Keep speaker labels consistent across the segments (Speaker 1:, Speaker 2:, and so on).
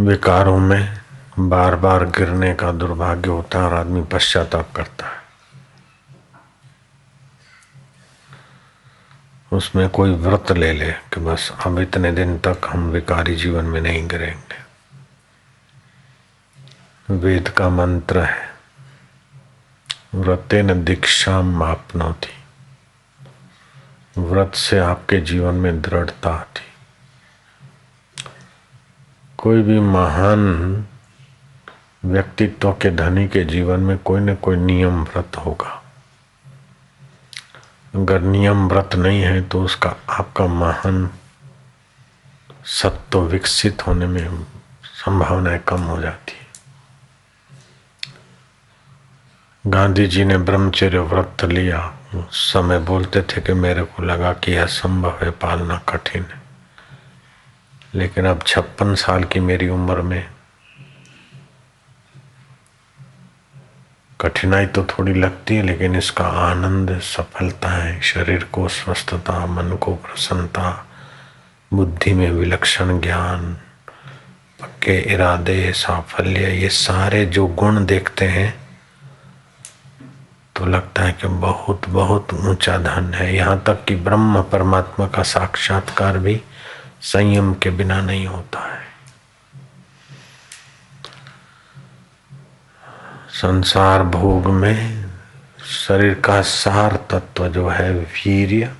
Speaker 1: विकारों में बार बार गिरने का दुर्भाग्य होता है और आदमी पश्चाताप करता है। उसमें कोई व्रत ले ले कि बस अब इतने दिन तक हम विकारी जीवन में नहीं गिरेंगे। वेद का मंत्र है, व्रते न दीक्षा मापना थी व्रत से आपके जीवन में दृढ़ता आती। कोई भी महान व्यक्तित्व के धनी के जीवन में कोई न कोई नियम व्रत होगा। अगर नियम व्रत नहीं है तो उसका आपका महान सत्व विकसित होने में संभावनाएँ कम हो जाती है। गांधी जी ने ब्रह्मचर्य व्रत लिया। उस समय बोलते थे कि मेरे को लगा कि यह संभव है, पालना कठिन है। लेकिन अब छप्पन साल की मेरी उम्र में कठिनाई तो थोड़ी लगती है, लेकिन इसका आनंद, सफलता है शरीर को स्वस्थता, मन को प्रसन्नता, बुद्धि में विलक्षण ज्ञान, पक्के इरादे, साफल्य, ये सारे जो गुण देखते हैं तो लगता है कि बहुत बहुत ऊँचा धन है। यहाँ तक कि ब्रह्म परमात्मा का साक्षात्कार भी संयम के बिना नहीं होता है। संसार भोग में शरीर का सार तत्व जो है वीर्य,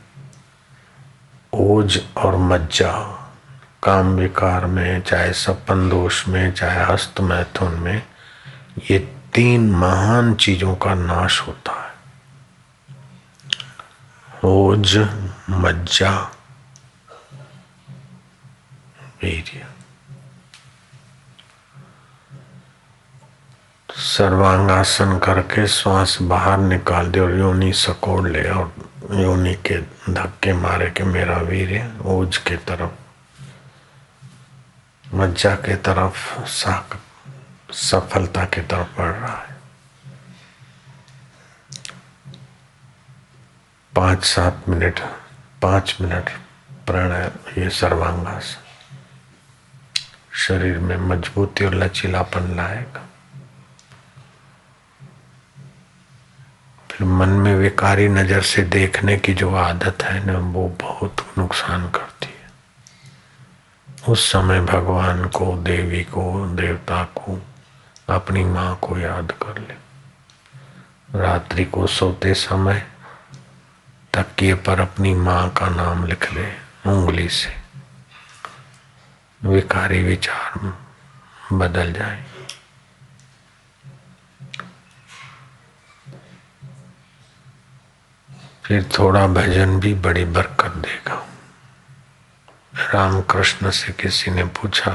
Speaker 1: ओज और मज्जा, काम विकार में, चाहे सपन दोष में, चाहे हस्त मैथुन में, ये तीन महान चीज़ों का नाश होता है। ओज, मज्जा वीर्य सर्वांगासन करके श्वास बाहर निकाल दे और योनि सकोड़ ले और योनि के धक्के मारे के मेरा वीर्य ओज के तरफ़, मज्जा के तरफ़ साक सफलता की तरफ़ बढ़ रहा है। पाँच सात मिनट, पाँच मिनट प्राणायाम ये सर्वांगासन। शरीर में मजबूती और लचीलापन लाएगा। फिर मन में विकारी नज़र से देखने की जो आदत है ना, वो बहुत नुकसान करती है। उस समय भगवान को, देवी को, देवता को, अपनी माँ को याद कर ले। रात्रि को सोते समय तकिए पर अपनी माँ का नाम लिख ले, उंगली से। विकारी विचार बदल जाए। फिर थोड़ा भजन भी बड़ी बरकत देगा। रामकृष्ण से किसी ने पूछा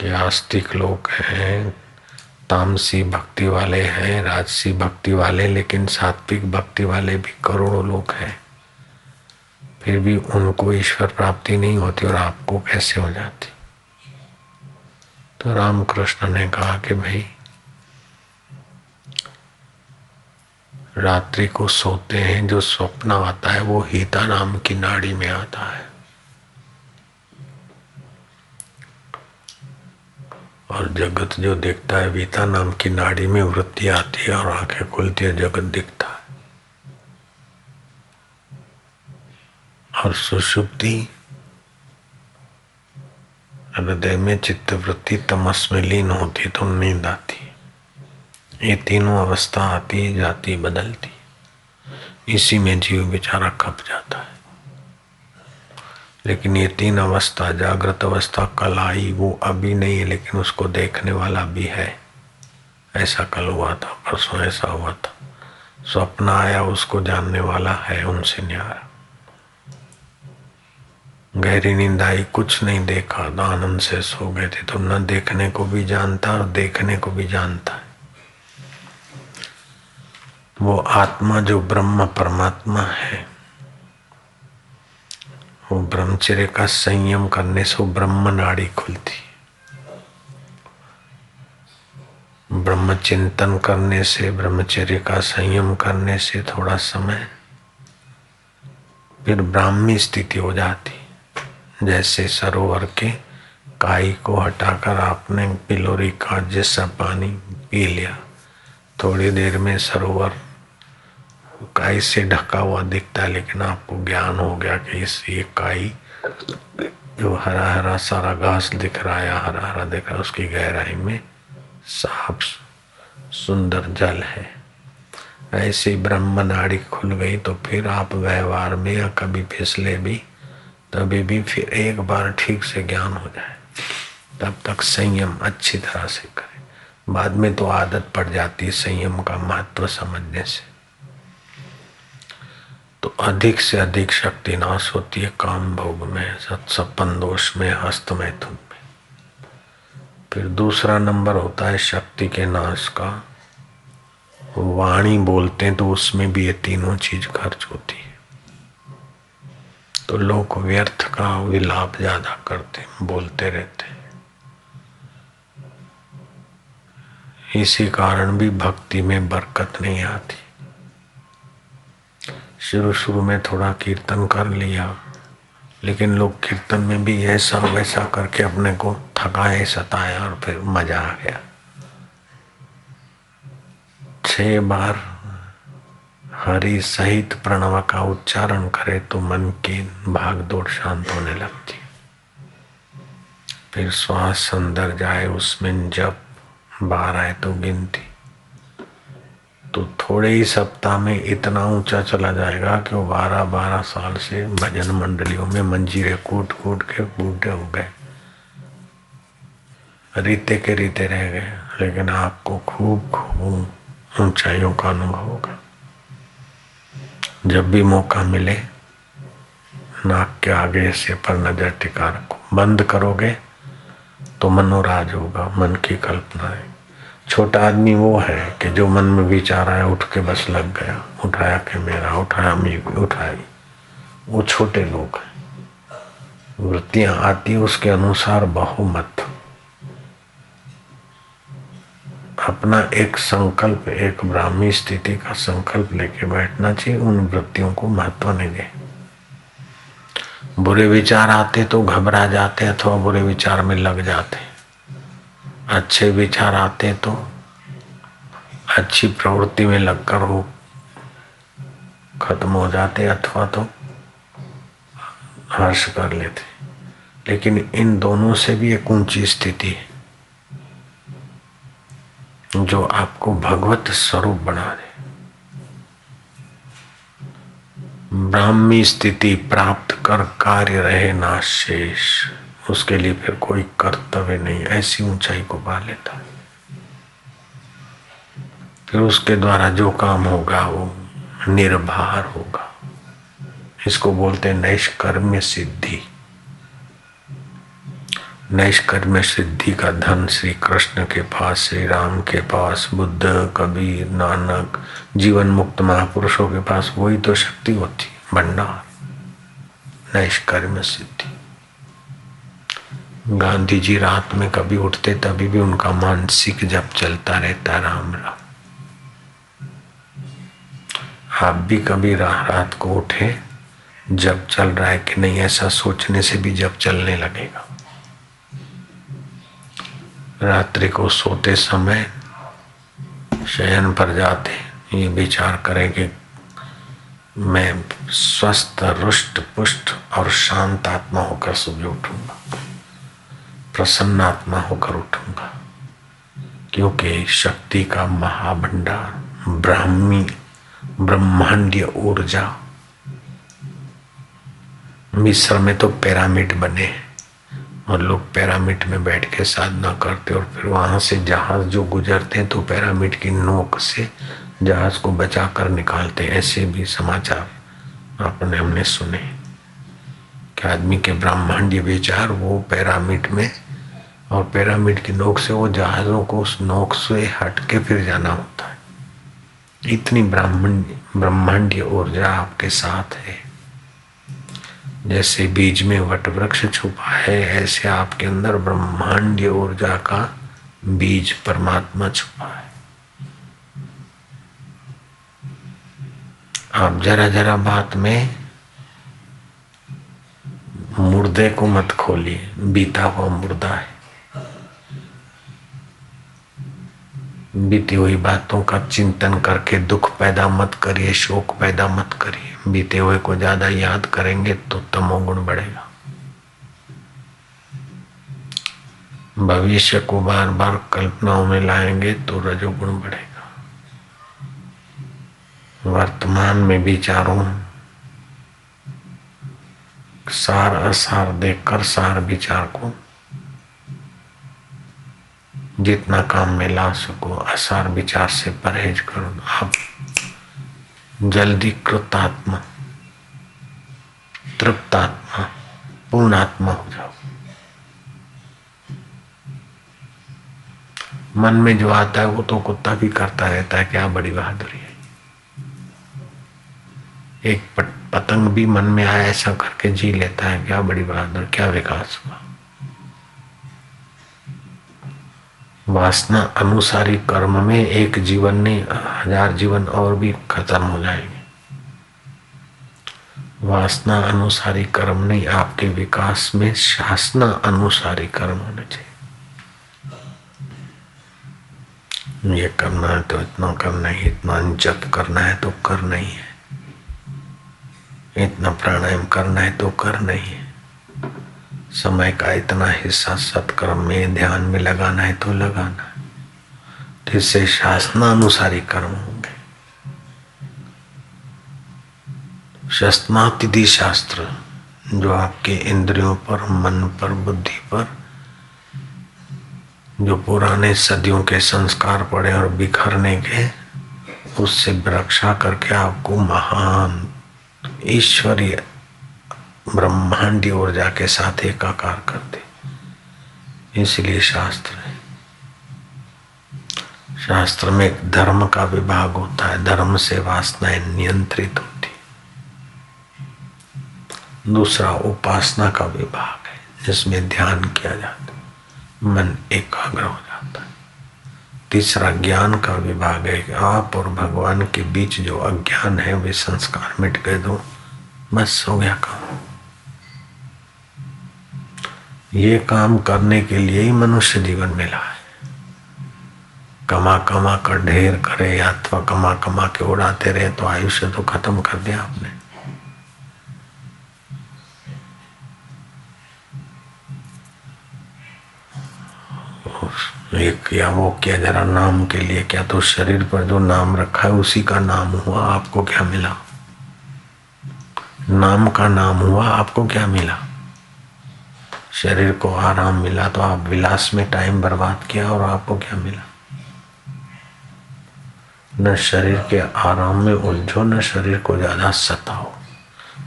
Speaker 1: कि आस्तिक लोग हैं, तामसी भक्ति वाले हैं, राजसी भक्ति वाले, लेकिन सात्विक भक्ति वाले भी करोड़ों लोग हैं। फिर भी उनको ईश्वर प्राप्ति नहीं होती और आपको कैसे हो जाती? तो रामकृष्ण ने कहा कि भाई, रात्रि को सोते हैं, जो स्वप्न आता है, वो हिता नाम की नाड़ी में आता है। और जगत जो देखता है, वीता नाम की नाड़ी में वृत्ति आती है और आँखें खुलती है, जगत दिखता है और सुषुप्ति हृदय में चित्त वृत्ति तमस में लीन होती तो नींद आती। ये तीनों अवस्था आती, जाती, बदलती। इसी में जीव बेचारा खप जाता है। लेकिन ये तीन अवस्था, जागृत अवस्था, कल आई, वो अभी नहीं है, लेकिन उसको देखने वाला भी है। ऐसा कल हुआ था, परसों ऐसा हुआ था। स्वप्न आया, उसको जानने वाला है, उनसे न्यारा गहरी नींद आई, कुछ नहीं देखा तो आनंद से सो गए थे। तो न देखने को भी जानता और देखने को भी जानता है। वो आत्मा जो ब्रह्म परमात्मा है, वो ब्रह्मचर्य का संयम करने से ब्रह्म नाड़ी खुलती ब्रह्म चिंतन करने से, ब्रह्मचर्य का संयम करने से थोड़ा समय, फिर ब्राह्मी स्थिति हो जाती जैसे सरोवर के काई को हटाकर आपने पिलोरी का जैसा पानी पी लिया। थोड़ी देर में सरोवर काई से ढका हुआ दिखता है लेकिन आपको ज्ञान हो गया कि इस ये काई जो हरा हरा सारा घास दिख रहा है हरा हरा दिख रहा है, उसकी गहराई में साफ़ सुंदर जल है। ऐसी ब्रह्म नाड़ी खुल गई तो फिर आप व्यवहार में या कभी फिसले भी तभी भी फिर एक बार ठीक से ज्ञान हो जाए। तब तक संयम अच्छी तरह से करें। बाद में तो आदत पड़ जाती है संयम का महत्व समझने से। तो अधिक से अधिक शक्ति नाश होती है काम भोग में सत्सपन दोष में, हस्त मैथुन में। फिर दूसरा नंबर होता है शक्ति के नाश का। वाणी बोलते हैं तो उसमें भी ये तीनों चीज़ खर्च होती है। तो लोग व्यर्थ का विलाप ज़्यादा करते, बोलते रहते। इसी कारण भी भक्ति में बरकत नहीं आती। शुरू शुरू में थोड़ा कीर्तन कर लिया, लेकिन लोग कीर्तन में भी ऐसा वैसा करके अपने को थकाए सताया और फिर मज़ा आ गया। छह बार हरि सहित प्रणव का उच्चारण करे तो मन की भाग दौड़ शांत होने लगती। फिर श्वास अंदर जाए, उसमें जब बार आए तो गिनती। तो थोड़े ही सप्ताह में इतना ऊँचा चला जाएगा कि वो बारह बारह साल से भजन मंडलियों में मंजीरे कूट कूट के बूढ़े हो गए। रीते के रीते रह गए, लेकिन आपको खूब खूब ऊंचाइयों का अनुभव होगा। जब भी मौका मिले, नाक के आगे से पर नज़र टिका रखो बंद करोगे तो मनोराज होगा, मन की कल्पना है। छोटा आदमी वो है कि जो मन में विचार आया, उठ के बस लग गया। उठाया कि मेरा उठाया मेरी उठाई। वो छोटे लोग हैं। वृत्तियाँ आती उसके अनुसार बहुमत। अपना एक संकल्प, एक ब्राह्मी स्थिति का संकल्प लेके बैठना चाहिए, उन वृत्तियों को महत्व नहीं दे। बुरे विचार आते तो घबरा जाते अथवा बुरे विचार में लग जाते। अच्छे विचार आते तो अच्छी प्रवृत्ति में लगकर वो खत्म हो जाते अथवा तो हर्ष कर लेते। लेकिन इन दोनों से भी एक ऊँची स्थिति है। जो आपको भगवत स्वरूप बना दे। ब्राह्मी स्थिति प्राप्त कर कार्य रहे ना शेष, उसके लिए फिर कोई कर्तव्य नहीं, ऐसी ऊंचाई को पा लेता। फिर उसके द्वारा जो काम होगा वो निर्भर होगा। इसको बोलते हैं नैष्कर्म्य सिद्धि। नैष्कर्म्य सिद्धि का धन श्री कृष्ण के पास श्री राम के पास, बुद्ध, कबीर, नानक जीवन मुक्त महापुरुषों के पास, वही तो शक्ति होती, भंडार, नैष्कर्म्य सिद्धि। गांधी जी रात में कभी उठते, तभी भी उनका मानसिक जब चलता रहता राम राम। आप भी कभी रात को उठे, जब चल रहा है कि नहीं, ऐसा सोचने से भी जब चलने लगेगा। रात्रि को सोते समय शयन पर जाते, ये विचार करें कि मैं स्वस्थ, रुष्ट, पुष्ट और शांत आत्मा होकर सुबह उठूँगा। प्रसन्न आत्मा होकर उठूँगा, क्योंकि शक्ति का महाभंडार, ब्राह्मी, ब्रह्मांडीय ऊर्जा, मिस्र में तो पिरामिड बने और लोग पैरामिट में बैठ के साधना करते और फिर वहाँ से जहाज़ जो गुजरते हैं तो पैरामिट की नोक से जहाज़ को बचा कर निकालते ऐसे भी समाचार आपने हमने सुने कि आदमी के ब्रह्मांडीय विचार वो पैरामिट में और पिरामिड की नोक से वो जहाजों को उस नोक से हट के फिर जाना होता है। इतनी ब्राह्मण ब्रह्मांडीय ऊर्जा आपके साथ है। जैसे बीज में वट वृक्ष छुपा है, ऐसे आपके अंदर ब्रह्मांडीय ऊर्जा का बीज परमात्मा छुपा है। आप जरा जरा बात में मुर्दे को मत खोलिए, बीता हुआ मुर्दा है। बीती हुई बातों का चिंतन करके दुख पैदा मत करिए, शोक पैदा मत करिए। बीते हुए को ज़्यादा याद करेंगे तो तमोगुण बढ़ेगा। भविष्य को बार बार कल्पनाओं में लाएँगे तो रजोगुण बढ़ेगा। वर्तमान में विचारों सार असार देखकर सार विचार को जितना काम में ला सको असार विचार से परहेज करो, आप जल्दी कृतात्मा, तृप्तात्मा, पूर्णात्मा हो जाओ। मन में जो आता है, वो तो कुत्ता भी करता रहता है, क्या बड़ी बहादुरी है। एक पतंग भी मन में आया, ऐसा करके जी लेता है, क्या बड़ी बहादुर, क्या विकास हुआ। वासना अनुसारी कर्म में एक जीवन नहीं, हज़ार जीवन और भी खत्म हो जाएँगे। वासना अनुसारी कर्म नहीं, आपके विकास में शासना अनुसारी कर्म होने चाहिए। ये करना है तो इतना करना है, इतना जप करना है तो करना ही है। इतना प्राणायाम करना है तो करना ही है। समय का इतना हिस्सा सत्कर्म में ध्यान में लगाना है तो लगाना है। जिससे शासनानुसारी कर्म होंगे। शस्नातिथि शास्त्र, जो आपके इंद्रियों पर, मन पर, बुद्धि पर, जो पुराने सदियों के संस्कार पड़े और बिखरने के, उससे रक्षा करके आपको महान, ईश्वरीय ब्रह्मांडी ऊर्जा के साथ एकाकार करते इसलिए शास्त्र है। शास्त्र में एक धर्म का विभाग होता है। धर्म से वासनाएँ नियंत्रित होती दूसरा उपासना का विभाग है, जिसमें ध्यान किया जाता है। मन एकाग्र हो जाता है। तीसरा ज्ञान का विभाग है कि आप और भगवान के बीच जो अज्ञान है, वे संस्कार मिट गए दो बस हो गया काम। ये काम करने के लिए ही मनुष्य जीवन मिला है। कमा कमा कर, ढेर करे, अथवा कमा कमा के उड़ाते रहे तो आयुष्य तो खत्म कर दिया आपने। एक किया वो किया, जरा नाम के लिए क्या तो शरीर पर जो नाम रखा है, उसी का नाम हुआ, आपको क्या मिला? नाम का नाम हुआ, आपको क्या मिला? शरीर को आराम मिला तो आप विलास में टाइम बर्बाद किया और आपको क्या मिला? न शरीर के आराम में उलझो, न शरीर को ज़्यादा सताओ।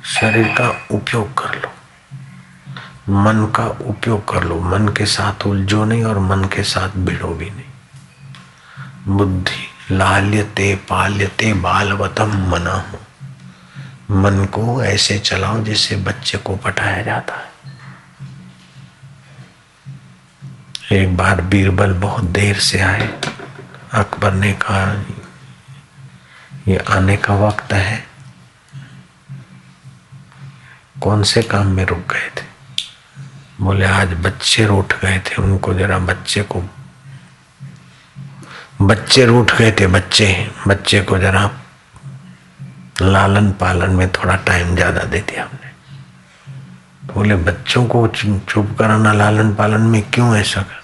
Speaker 1: शरीर का उपयोग कर लो। मन का उपयोग कर लो। मन के साथ उलझो नहीं और मन के साथ भिड़ो भी नहीं। बुद्धि, लाल्यते, पाल्यते, बालवतम मना हो मन को ऐसे चलाओ जैसे बच्चे को पटाया जाता है। एक बार बीरबल बहुत देर से आए। अकबर ने कहा, ये आने का वक्त है। कौन से काम में रुक गए थे? बोले, आज बच्चे रूठ गए थे। उनको जरा बच्चे को, बच्चे रूठ गए थे, बच्चे बच्चे को जरा लालन पालन में थोड़ा टाइम ज़्यादा दे दिया हमने। बोले बच्चों को चुप कराना लालन पालन में क्यों ऐसा कर?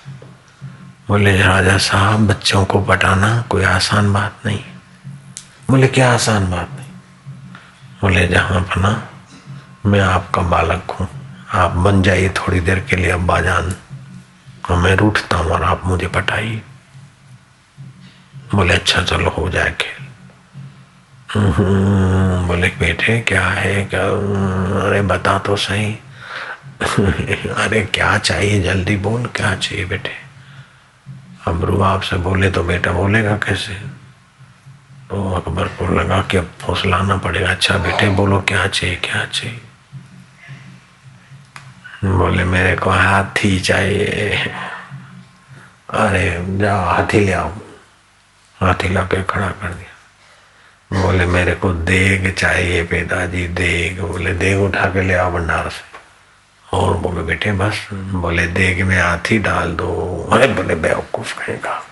Speaker 1: बोले राजा साहब बच्चों को पटाना कोई आसान बात नहीं। बोले क्या आसान बात नहीं? बोले जहाँ बना मैं आपका बालक हूँ। आप बन जाइए थोड़ी देर के लिए अब्बा जान और मैं रूठता हूँ और आप मुझे पटाइए। बोले अच्छा चलो हो जाए खेल। हम्म, बोले बेटे क्या है? क्या? अरे बता तो सही। अरे क्या चाहिए जल्दी बोल, क्या चाहिए बेटे? अब रुबाब से बोले तो बेटा बोलेगा कैसे? तो अकबर को लगा कि अब फौसलाना पड़ेगा। अच्छा बेटे, बोलो क्या चाहिए क्या चाहिए? बोले, मेरे को हाथी चाहिए। अरे, जाओ, हाथी ले आओ। हाथी ला के खड़ा कर दिया। बोले, मेरे को देग चाहिए, पिताजी, देग। बोले, देग उठा के ले आओ भंडार से। और बोले, बेटे, बस, बोले, देग में हाथी डाल दो। अरे बोले, बेवकूफ़ कहेगा।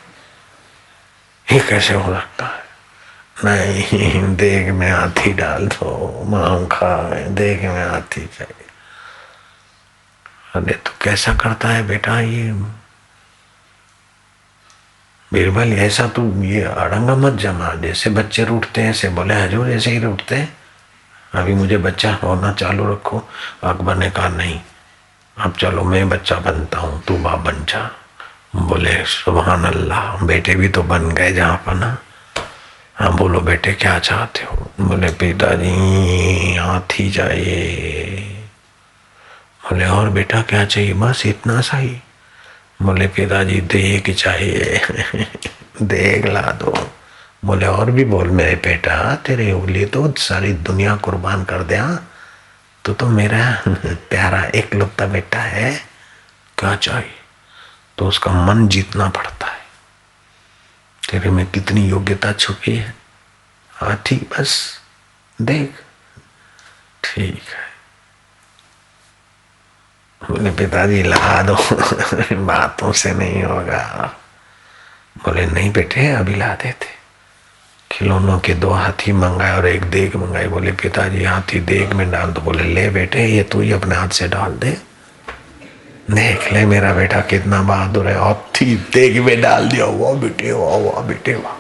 Speaker 1: ये कैसे हो सकता है? नहीं, देग में हाथी डाल दो माम खाए, देग में हाथी चाहिए। अरे तो कैसा करता है बेटा ये? बीरबल, ऐसा तो ये अड़ंगा मत जमा, जैसे बच्चे रूठते हैं, ऐसे बोले, हजूर, ऐसे ही रूठते हैं। अभी मुझे बच्चा होना चालू रखो, अकबर ने कहा, नहीं अब चलो मैं बच्चा बनता हूँ, तू बाप बन जा। बोले सुबहान अल्लाह बेटे भी तो बन गए जहाँ पर ना। हाँ बोलो बेटे, क्या चाहते हो? बोले, पिताजी, हाथी चाहिए। बोले, और बेटा क्या चाहिए? बस इतना सा ही। बोले, पिताजी देख चाहिए। देख ला दो। बोले, और भी बोल मेरे बेटा, तेरे उंगली तो सारी दुनिया कुर्बान कर दिया तो तो मेरा प्यारा एक लुप्ता बेटा है, क्या चाहिए? तो उसका मन जीतना पड़ता है। तेरे में कितनी योग्यता छुपी है। हाँ ठीक, बस देख। ठीक है। बोले, पिताजी ला दो। बातों से नहीं होगा। बोले, नहीं बेटे, अभी ला देते। खिलौनों के दो हाथी मंगाए और एक देग मंगाई। बोले, पिताजी, हाथी देग में डाल दो। बोले, ले बेटे, ये तू ही अपने हाथ से डाल दे। देख ले मेरा बेटा कितना बहादुर है। हाथी देग में डाल दिया हुआ बेटे, वाह वाह, बेटे, वाह।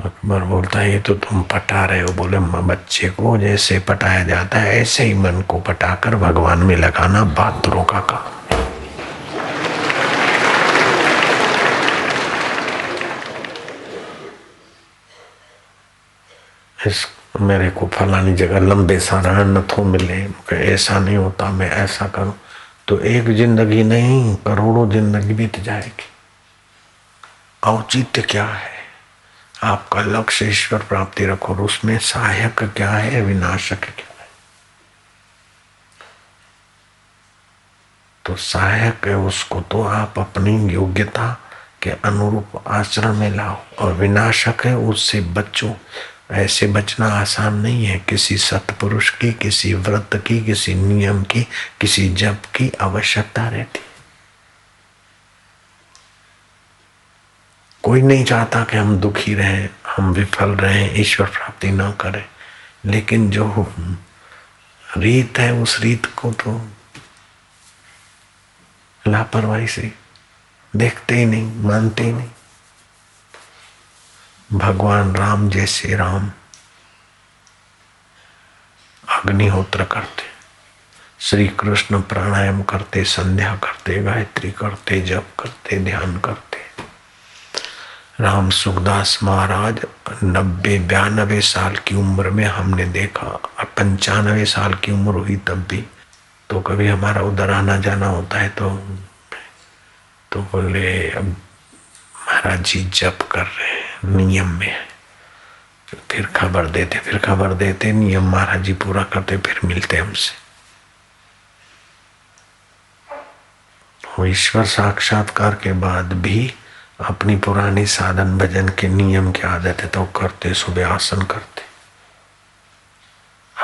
Speaker 1: अकबर बोलता है ये तो तुम पटा रहे हो। बोले बच्चे को जैसे पटाया जाता है, ऐसे ही मन को पटाकर भगवान में लगाना बहादुरों का काम। इस मेरे को फलानी जगह लंबे सारा नथो मिले। ऐसा नहीं होता, मैं ऐसा करूँ। तो एक ज़िंदगी नहीं, करोड़ों ज़िंदगी बीत जाएगी। औचित्य क्या है? आपका लक्ष्य ईश्वर प्राप्ति रखो और उसमें सहायक क्या है, विनाशक क्या है? तो सहायक है उसको तो आप अपनी योग्यता के अनुरूप आचरण में लाओ और विनाशक है उससे बचो। ऐसे बचना आसान नहीं है। किसी सतपुरुष की, किसी व्रत की, किसी नियम की, किसी जप की आवश्यकता रहती। कोई नहीं चाहता कि हम दुखी रहें, हम विफल रहें, ईश्वर प्राप्ति ना करें। लेकिन जो रीत है, उस रीत को तो लापरवाही से देखते ही नहीं, मानते ही नहीं। भगवान राम जैसे राम अग्निहोत्र करते श्री कृष्ण प्राणायाम करते, संध्या करते, गायत्री करते, जप करते, ध्यान करते। राम सुखदास महाराज, नब्बे बयानबे साल की उम्र में हमने देखा पंचानवे साल की उम्र हुई तब भी। तो कभी हमारा उधर आना जाना होता है तो तो बोले, अब महाराज जी जप कर रहे नियम में है। फिर खबर देते, फिर खबर देते, नियम महाराज जी पूरा करते, फिर मिलते हमसे। ईश्वर साक्षात्कार के बाद भी अपनी पुरानी साधन भजन के नियम की आदत है तो करते, सुबह आसन करते।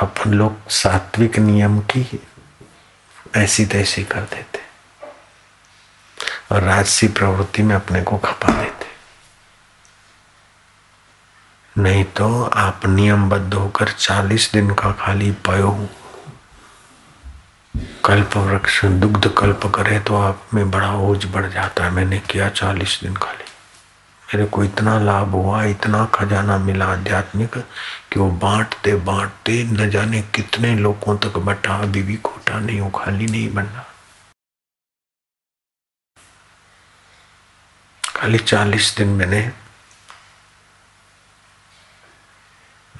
Speaker 1: अपन लोग सात्विक नियम की ऐसी तैसी कर देते। और राजसी प्रवृत्ति में अपने को खपा देते। नहीं तो आप नियमबद्ध होकर चालीस दिन का खाली पयो कल्प वृक्ष दुग्ध कल्प करे तो आप में बड़ा ओझ बढ़ जाता है। मैंने किया चालीस दिन खाली। मेरे को इतना लाभ हुआ, इतना खजाना मिला आध्यात्मिक कि वो बांटते बांटते न जाने कितने लोगों तक बटा अभी भी खोटा नहीं हो, खाली नहीं बनना। खाली चालीस दिन मैंने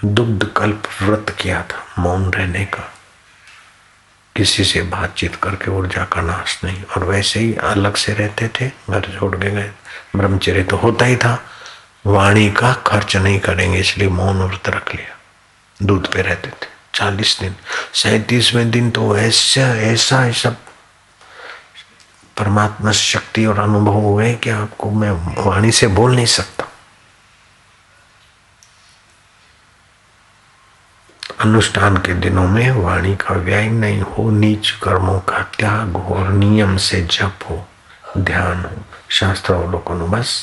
Speaker 1: दुग्ध कल्प व्रत किया था मौन रहने का। किसी से बातचीत करके ऊर्जा का नाश नहीं, और वैसे ही अलग से रहते थे, घर छोड़ के गए। ब्रह्मचर्य तो होता ही था। वाणी का खर्च नहीं करेंगे, इसलिए मौन व्रत रख लिया। दूध पे रहते थे। चालीस दिन, सैतीसवें दिन तो ऐसा ऐसा ऐसा परमात्मा शक्ति और अनुभव हुए कि आपको मैं वाणी से बोल नहीं सकता। अनुष्ठान के दिनों में वाणी का व्यय नहीं हो, नीच कर्मों का त्याग हो और नियम से जप हो, ध्यान हो। शास्त्र अवलोकन बस,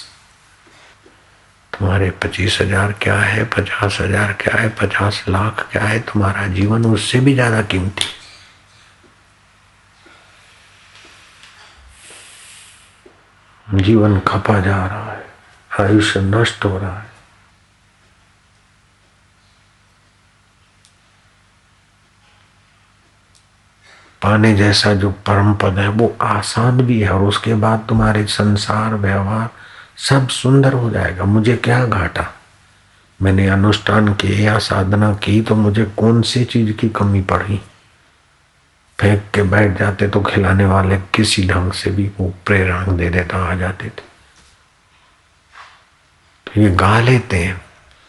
Speaker 1: तुम्हारे पच्चीस हज़ार क्या है, पचास हज़ार क्या है, पचास लाख क्या है, तुम्हारा जीवन उससे भी ज़्यादा कीमती। जीवन खपा जा रहा है, आयुष्य नष्ट हो रहा है। पाने जैसा जो परम पद है, वो आसान भी है और उसके बाद तुम्हारे संसार, व्यवहार सब सुंदर हो जाएगा। मुझे क्या घाटा? मैंने अनुष्ठान किए या साधना की तो मुझे कौन सी चीज़ की कमी पड़ी? फेंक के बैठ जाते तो खिलाने वाले किसी ढंग से भी वो प्रेरणा दे देता, आ जाते थे। तो ये गा लेते हैं।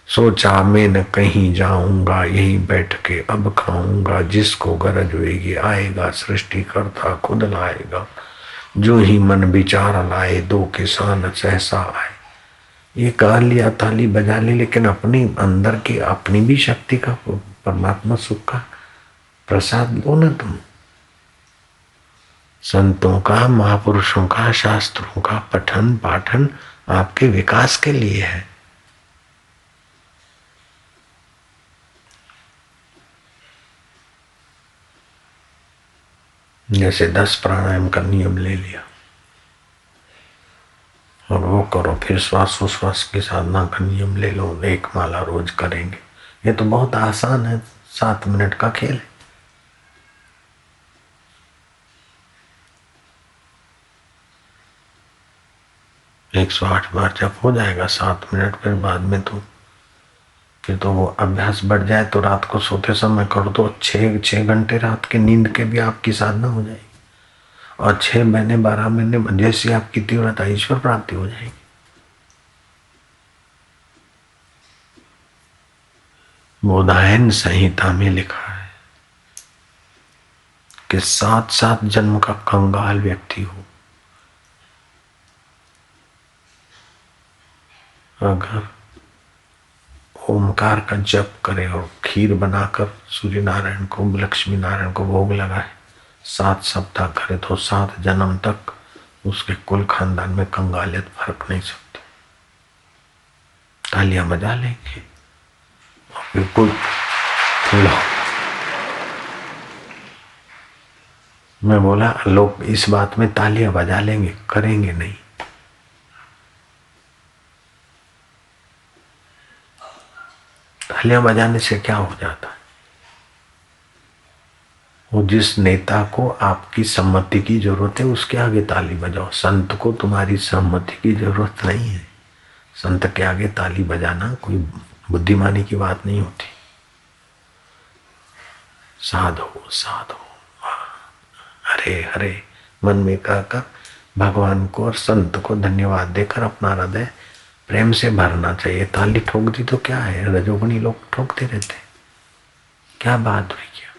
Speaker 1: सोचा, मैं न कहीं जाऊँगा, यहीं बैठ के अब खाऊँगा, जिसको गरज होगी आएगा सृष्टि करता खुद लाएगा। जो ही मन विचार लाए, दो किसान सहसा आए। ये गा लिया, ताली बजा ली, लेकिन अपनी, अंदर की अपनी भी शक्ति का परमात्मा सुख का प्रसाद लो ना तुम। संतों का, महापुरुषों का, शास्त्रों का पठन पाठन आपके विकास के लिए है। जैसे दस प्राणायाम का नियम ले लिया। और वो करो, फिर श्वास उश्वास की साधना का नियम ले लो, एक माला रोज करेंगे। ये तो बहुत आसान है, सात मिनट का खेल है। एक सौ आठ बार जब हो जाएगा सात मिनट, फिर बाद में तो फिर तो वो अभ्यास बढ़ जाए तो रात को सोते समय कर दो छः छः घंटे रात के नींद के भी आपकी साधना हो जाएगी। और छः महीने, बारह महीने, जैसी आपकी तीव्रता, ईश्वर प्राप्ति हो जाएगी। बोधायन संहिता में लिखा है कि सात सात जन्म का कंगाल व्यक्ति हो। अगर ओमकार का जप करे और खीर बनाकर सूर्य नारायण को लक्ष्मी नारायण को भोग लगाए। सात सप्ताह करे तो सात जन्म तक उसके कुल खानदान में कंगालियत फ़र्क नहीं सकती। तालियाँ बजा लेंगे। बिल्कुल मैं बोला, लोग इस बात में तालियाँ बजा लेंगे, करेंगे नहीं। तालियाँ बजाने से क्या हो जाता है? वो जिस नेता को आपकी सम्मति की ज़रूरत है, उसके आगे ताली बजाओ। संत को तुम्हारी सम्मति की ज़रूरत नहीं है। संत के आगे ताली बजाना कोई बुद्धिमानी की बात नहीं होती। साधो साधो हरे हरे मन में कहकर भगवान को और संत को धन्यवाद देकर अपना हृदय प्रेम से भरना चाहिए। ताली ठोक दी तो क्या है? रजोगुणी लोग ठोकते रहते हैं। क्या बात हुई क्या?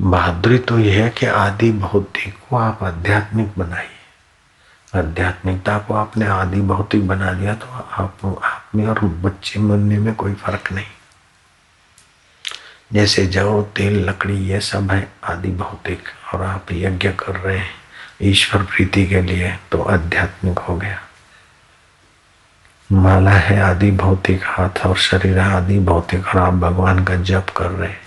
Speaker 1: बहादुरी तो यह है कि आदि भौतिक को आप आध्यात्मिक बनाइए। आध्यात्मिकता को आपने आदि भौतिक बना दिया तो आप आप में और बच्चे बनने में कोई फ़र्क नहीं। जैसे जव तेल, लकड़ी, ये सब है आदि भौतिक, और आप यज्ञ कर रहे हैं ईश्वर प्रीति के लिए तो आध्यात्मिक हो गया। माला है आदि भौतिक, हाथ और शरीर है आदि भौतिक, और आप भगवान का जप कर रहे हैं।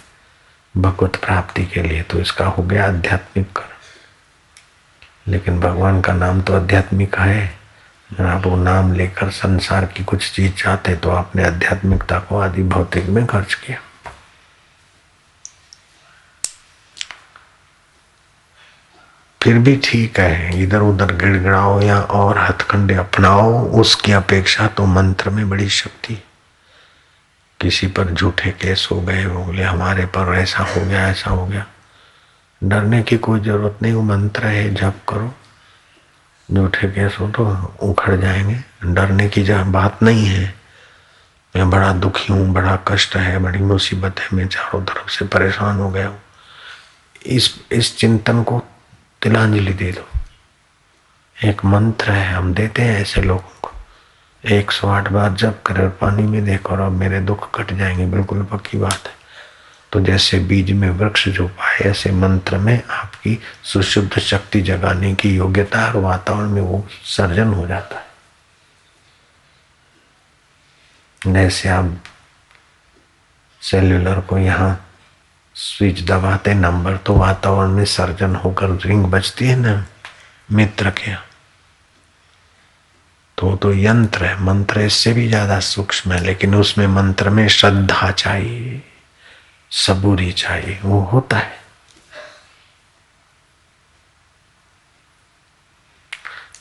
Speaker 1: भगवत प्राप्ति के लिए तो इसका हो गया आध्यात्मिक कर। लेकिन भगवान का नाम तो आध्यात्मिक है। आप वो नाम लेकर संसार की कुछ चीज़ चाहते तो आपने आध्यात्मिकता को आदि भौतिक में खर्च किया। फिर भी ठीक है, इधर उधर गिड़गिड़ाओ या और हथकंडे अपनाओ, उसकी अपेक्षा तो मंत्र में बड़ी शक्ति। किसी पर झूठे केस हो गए गए हमारे पर ऐसा हो गया, ऐसा हो गया। डरने की कोई ज़रूरत नहीं, वो मंत्र है, जप करो। झूठे केस हो तो उखड़ जाएँगे। डरने की बात नहीं है। मैं बड़ा दुखी हूँ, बड़ा कष्ट है, बड़ी मुसीबत है, मैं चारों तरफ़ से परेशान हो गया हूँ। इस इस चिंतन को तिलांजलि दे दो। एक मंत्र है, हम देते हैं ऐसे लोगों को। एक सौ आठ बार जब करे और पानी में देखो और अब मेरे दुख कट जाएँगे, बिल्कुल पक्की बात है। तो जैसे बीज में वृक्ष जो पाए ऐसे मंत्र में आपकी सुशुद्ध शक्ति जगाने की योग्यता और वातावरण में वो सर्जन हो जाता है। जैसे आप सेल्यूलर को यहाँ स्विच दबाते, नंबर तो वातावरण में सर्जन होकर रिंग बजती है ना, मित्र के। तो तो यंत्र है, मंत्र इससे भी ज़्यादा सूक्ष्म है, लेकिन उसमें मंत्र में श्रद्धा चाहिए, सबूरी चाहिए, वो होता है।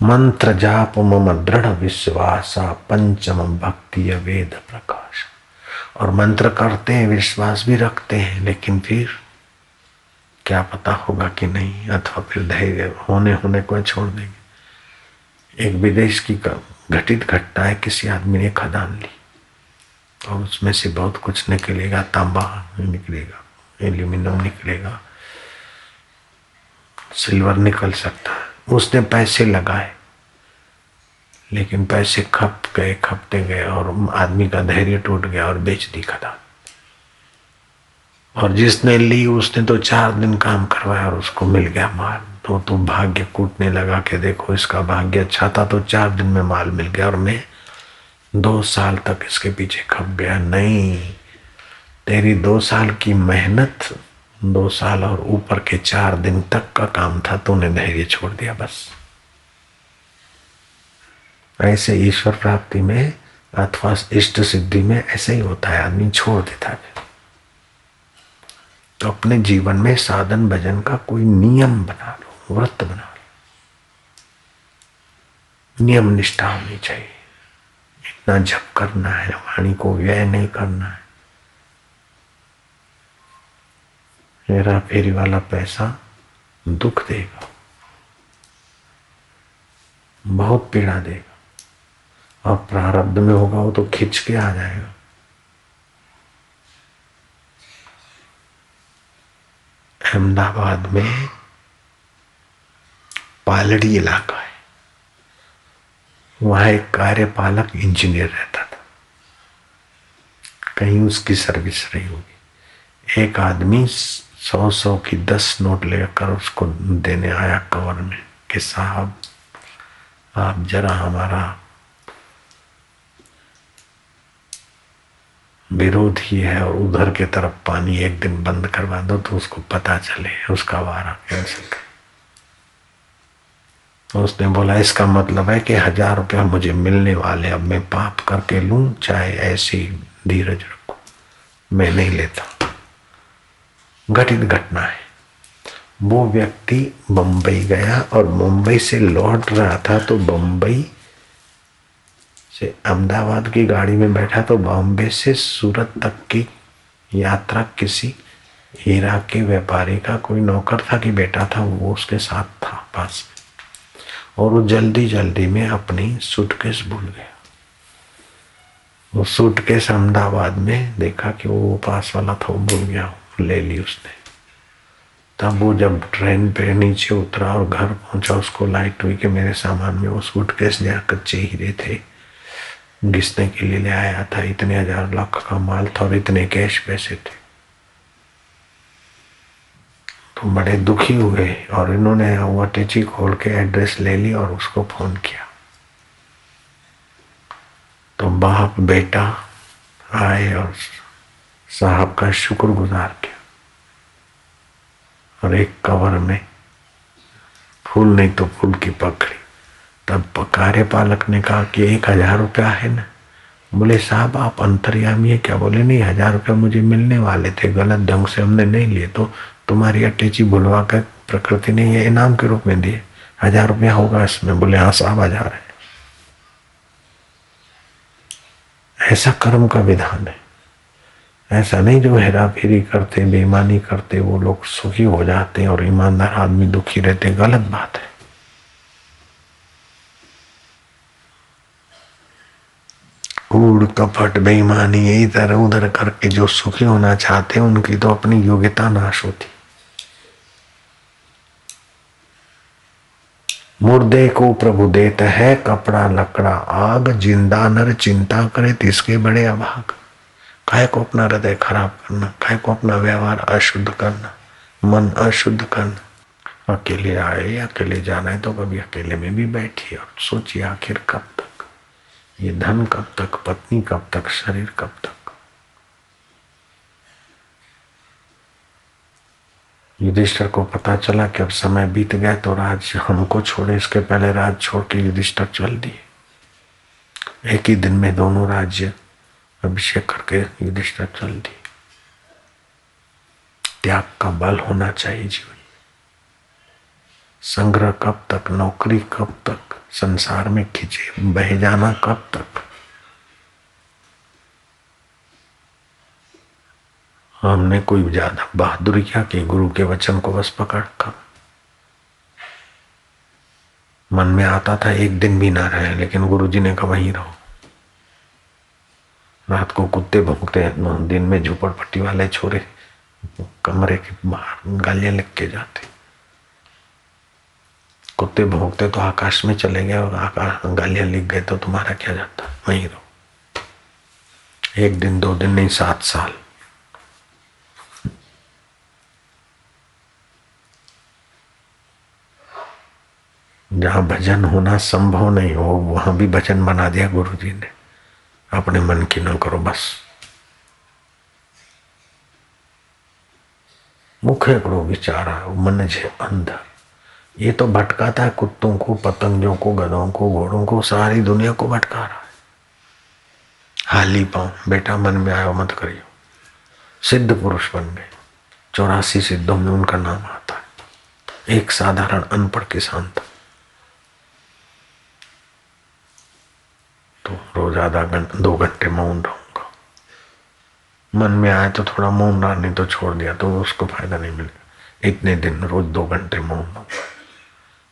Speaker 1: मंत्र जाप मम दृढ़ विश्वासा, पंचम भक्ति वेद प्रकाश। और मंत्र करते हैं, विश्वास भी रखते हैं, लेकिन फिर क्या पता होगा कि नहीं, अथवा फिर धैर्य होने होने को छोड़ देंगे। एक विदेश की घटित घटना है, किसी आदमी ने खदान ली, और उसमें से बहुत कुछ निकलेगा, तांबा निकलेगा, एल्यूमिनियम निकलेगा, सिल्वर निकल सकता है। उसने पैसे लगाए लेकिन पैसे खप गए, खपते गए और आदमी का धैर्य टूट गया और बेच दी खदान। और जिसने ली, उसने तो चार दिन काम करवाया और उसको मिल गया माल। तो तो भाग्य कूटने लगा के देखो, इसका भाग्य अच्छा था तो चार दिन में माल मिल गया और मैं दो साल तक इसके पीछे खप गया। नहीं, तेरी दो साल की मेहनत, दो साल और ऊपर के चार दिन तक का काम था, तूने धैर्य छोड़ दिया बस। ऐसे ईश्वर प्राप्ति में, अथवा इष्ट सिद्धि में ऐसे ही होता है, आदमी छोड़ देता है। तो अपने जीवन में साधन भजन का कोई नियम बना लो, व्रत बना लो। नियम निष्ठा होनी चाहिए। इतना जप करना है, वाणी को व्यय नहीं करना है। मेरा फेरी वाला पैसा दुख देगा, बहुत पीड़ा देगा। और प्रारब्ध में होगा, वो तो खिंच के आ जाएगा। अहमदाबाद में पालड़ी इलाका है। वहाँ एक कार्यपालक इंजीनियर रहता था। कहीं उसकी सर्विस रही होगी। एक आदमी सौ सौ की दस नोट लेकर उसको देने आया कवर में कि साहब, आप जरा हमारा विरोधी है और उधर के तरफ़ पानी एक दिन बंद करवा दो तो उसको पता चले, उसका वारा कैंसिल कर। तो उसने बोला, इसका मतलब है कि हज़ार रुपया मुझे मिलने वाले, अब मैं पाप करके लूँ, चाहे ऐसी धीरज रखू। मैं नहीं लेता। घटित घटना है। वो व्यक्ति बंबई गया और मुंबई से लौट रहा था तो बंबई से अहमदाबाद की गाड़ी में बैठा तो बॉम्बे से सूरत तक की यात्रा किसी हीरा के व्यापारी का कोई नौकर था कि बेटा था, वो उसके साथ था पास और वो जल्दी जल्दी में अपनी सूटकेस भूल गया। वो सूटकेस अहमदाबाद में देखा कि वो पास वाला था, वो भूल गया, ले ली उसने। तब वो जब ट्रेन पे नीचे उतरा और घर पहुँचा, उसको लाइट हुई कि मेरे सामान में वो सूटकेस जहाँ कच्चे हीरे थे। घिसने के लिए ले आया था? इतने हज़ार लाख का माल था और इतने कैश पैसे थे। तो बड़े दुखी हुए और इन्होंने वो अटैची खोल के एड्रेस ले ली और उसको फ़ोन किया। तो बाप बेटा आए और साहब का शुक्र गुजार किया। और एक कवर में फूल नहीं तो फूल की पकड़ी तब कार्यपालक ने कहा कि एक हज़ार रुपया है ना? बोले, साहब, आप अंतर्यामी है। क्या बोले, नहीं, हज़ार रुपया मुझे मिलने वाले थे। गलत ढंग से हमने नहीं लिए तो तुम्हारी अटैची भुलवा कर प्रकृति ने ये इनाम के रूप में दिए। हज़ार रुपया होगा इसमें। बोले हाँ साहब, हज़ार है। ऐसा कर्म का विधान है। ऐसा नहीं जो हेरा फेरी करते, बेईमानी करते, वो लोग सुखी हो जाते और ईमानदार आदमी दुखी रहते गलत बात है। कूड़ कपट बेईमानी इधर उधर करके जो सुखी होना चाहते हैं, उनकी तो अपनी योग्यता नाश होती। मुर्दे को प्रभु देता है कपड़ा, लकड़ा, आग, ज़िंदा, नर, चिंता करे, तिसके बड़े अभाग। काय को अपना हृदय खराब करना काय को अपना व्यवहार अशुद्ध करना, मन अशुद्ध करना? अकेले आए, अकेले जाना है तो कभी अकेले में भी बैठिए और सोचिए आखिर कब। ये धन कब तक, पत्नी कब तक, शरीर कब तक? युधिष्ठर को पता चला कि अब समय बीत गया तो राज हमको छोड़े। इसके पहले राज छोड़ के युधिष्ठर चल दिए। एक ही दिन में दोनों राज्य अभिषेक करके युधिष्ठर चल दिए। त्याग का बल होना चाहिए जीवन। संग्रह कब तक, नौकरी कब तक संसार में खिंचे, बह जाना कब तक? हमने कोई ज़्यादा बहादुरी क्या की गुरु के वचन को बस पकड़ कर? मन में आता था, एक दिन भी ना रहे, लेकिन गुरु जी ने कहा, वहीं रहो। रात को कुत्ते भूखते दिन में झोपड़पट्टी वाले छोरे, कमरे के बाहर गालियाँ लिख के जाते। कुत्ते भोंकते तो आकाश में चले गए और आकाश गालियाँ लिख गए तो तुम्हारा क्या जाता? वहीं रहो। एक दिन, दो दिन, नहीं, सात साल। जहाँ भजन होना संभव नहीं हो, वहाँ भी भजन बना दिया गुरु जी ने। अपने मन की न करो, बस। मुखे करो विचारा, मन जे अंदर ये तो भटकाता है कुत्तों को पतंगों को, गधों को, घोड़ों को, सारी दुनिया को भटका रहा है। हाली पाओ बेटा मन में आयो मत करियो। सिद्ध पुरुष बन गए। चौरासी सिद्धों में उनका नाम आता है। एक साधारण अनपढ़ किसान था। तो रोज आधा घंटा, दो घंटे मौन रहूँगा। मन में आए तो थोड़ा मौन रहा, नहीं तो छोड़ दिया तो उसको फ़ायदा नहीं मिलेगा। इतने दिन रोज दो घंटे मौन रहूँगा।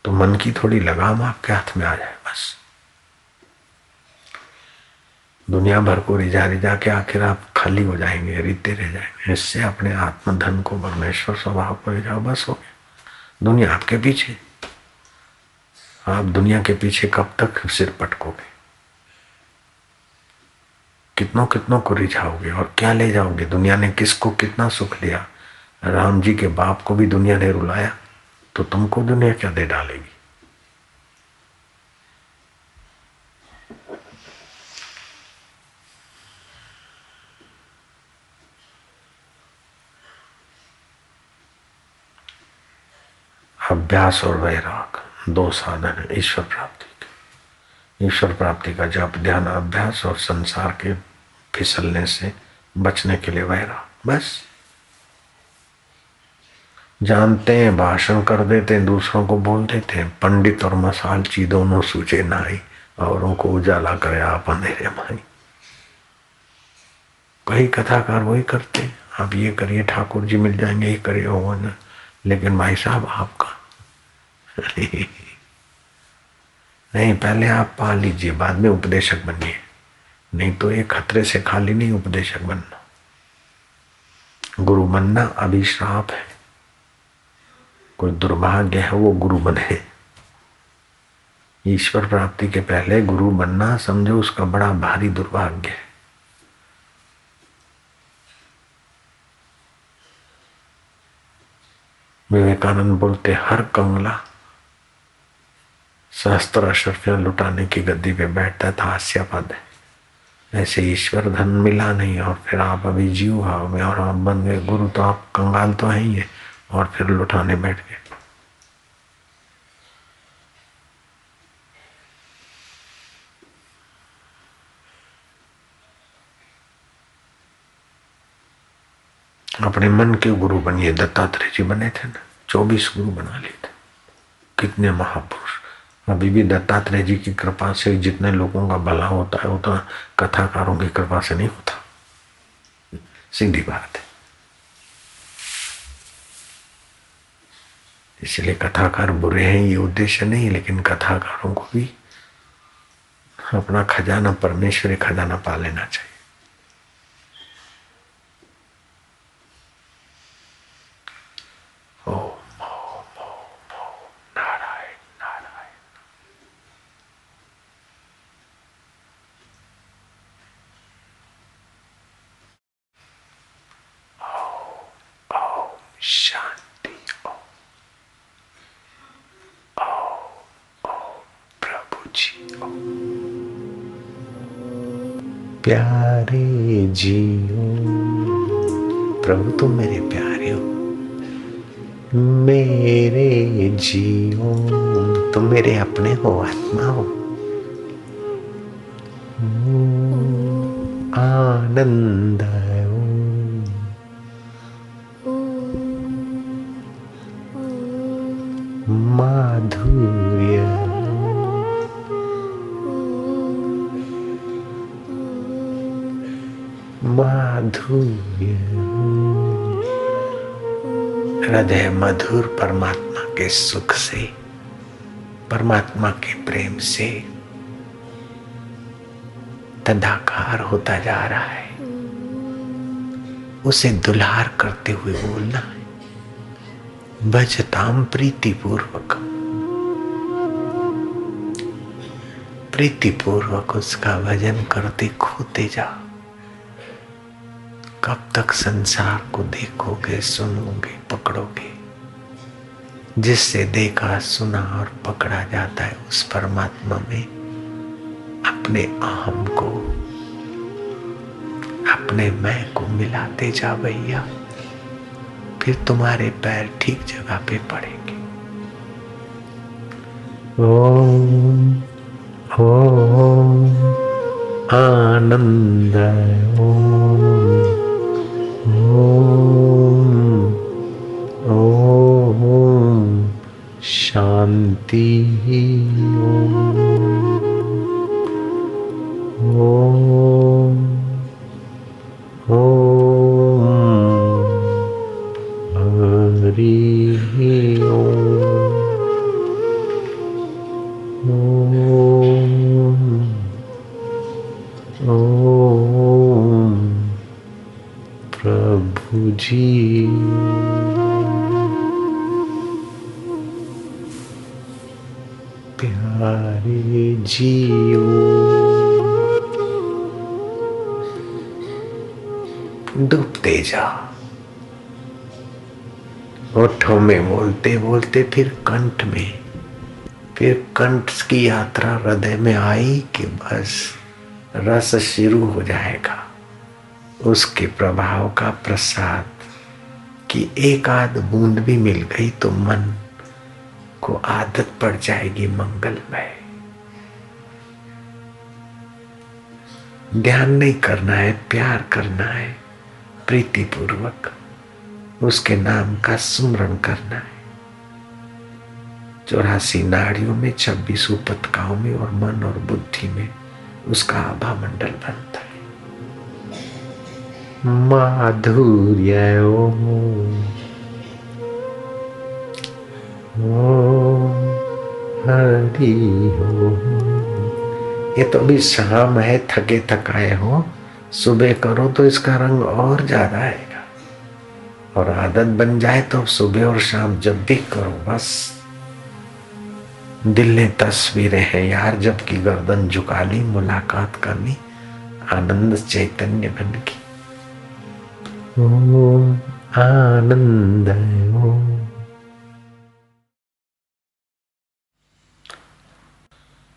Speaker 1: तो मन की थोड़ी लगाम आपके हाथ में आ जाए, बस। दुनिया भर को रिझा रिझा के आखिर आप खाली हो जाएँगे, रीते रह जाएँगे। इससे अपने आत्मधन को, परमेश्वर स्वभाव को जाओ, बस हो गया। दुनिया आपके पीछे। आप दुनिया के पीछे कब तक सिर पटकोगे? कितनों कितनों को रिझाओगे और क्या ले जाओगे? दुनिया ने किसको कितना सुख दिया? राम जी के बाप को भी दुनिया ने रुलाया। तो तुमको दुनिया क्या दे डालेगी? अभ्यास और वैराग, दो साधन है, ईश्वर प्राप्ति के। ईश्वर प्राप्ति का जप, ध्यान, अभ्यास और संसार के फिसलने से बचने के लिए वैराग, बस। जानते हैं, भाषण कर देते हैं, दूसरों को बोल देते हैं। पंडित और मसालची दोनों सूचे नाई औरों को उजाला करे आप अंधेरे माई कई कथाकार वही करते हैं। आप ये करिए, ठाकुर जी मिल जाएँगे, ये करिए वो ना लेकिन भाई साहब, आपका? नहीं, पहले आप पा लीजिए, बाद में उपदेशक बनिए। नहीं तो ये खतरे से खाली नहीं उपदेशक बनना। गुरु बनना अभी अभिश्राप है। कोई दुर्भाग्य है, वो गुरु बने ईश्वर प्राप्ति के पहले गुरु बनना, समझो उसका बड़ा भारी दुर्भाग्य है। विवेकानंद बोलते, हर कंगला सहस्त्र अशरफियाँ लुटाने की गद्दी पे बैठता था हास्यापद है। ऐसे ईश्वर धन मिला नहीं, और फिर आप अभी जीव भाव में और आप बन गए। गुरु तो आप कंगाल तो है ही है। और फिर लुटाने बैठ गए। अपने मन के गुरु बनिए दत्तात्रेय जी बने थे ना, चौबीस गुरु बना लिए थे। कितने महापुरुष। अभी भी दत्तात्रेय जी की कृपा से जितने लोगों का भला होता है, उतना कथाकारों की कृपा से नहीं होता। सीधी बात है। इसलिए कथाकार बुरे हैं, ये उद्देश्य नहीं, लेकिन कथाकारों को भी अपना खजाना, परमेश्वरी खजाना पा लेना चाहिए। प्रभु जी ओ प्यारे जियो। प्रभु तुम मेरे प्यारे हो। मेरे जियो। तुम मेरे अपने हो आत्मा हो। आनंद हृदय मधुर परमात्मा के सुख से, परमात्मा के प्रेम से तदाकार होता जा रहा है। उसे दुलार करते हुए बोलना है भजताम प्रीतिपूर्वक। प्रीतिपूर्वक उसका भजन करते खोते जाओ। तक संसार को देखोगे, सुनोगे, पकड़ोगे। जिससे देखा, सुना और पकड़ा जाता है, उस परमात्मा में अपने आम को, अपने मैं को मिलाते जा भैया। फिर तुम्हारे पैर ठीक जगह पे पड़ेंगे। ओम ओम, आनंद, ओम। ओम ओम शांति ओम ओम। बोलते बोलते फिर कंठ में, फिर कंठ की यात्रा हृदय में आई कि बस रस शुरू हो जाएगा। उसके प्रभाव का प्रसाद कि एक आध बूंद भी मिल गई तो मन को आदत पड़ जाएगी मंगलमय। ध्यान नहीं करना है, प्यार करना है, प्रीतिपूर्वक उसके नाम का सुमरण करना है। चौरासी नाड़ियों में, छब्बीस उपतकाओं में और मन और बुद्धि में उसका आभा मंडल बनता है। माधुर्य हरि हो ये तो भी शाम है, थके थकाए हो। सुबह करो तो इसका रंग और ज़्यादा आएगा। और आदत बन जाए तो सुबह और शाम जब भी करो, बस। दिल ने तस्वीरें हैं यार जब की गर्दन झुका ली, मुलाकात करनी आनंद चैतन्य बन की आनंद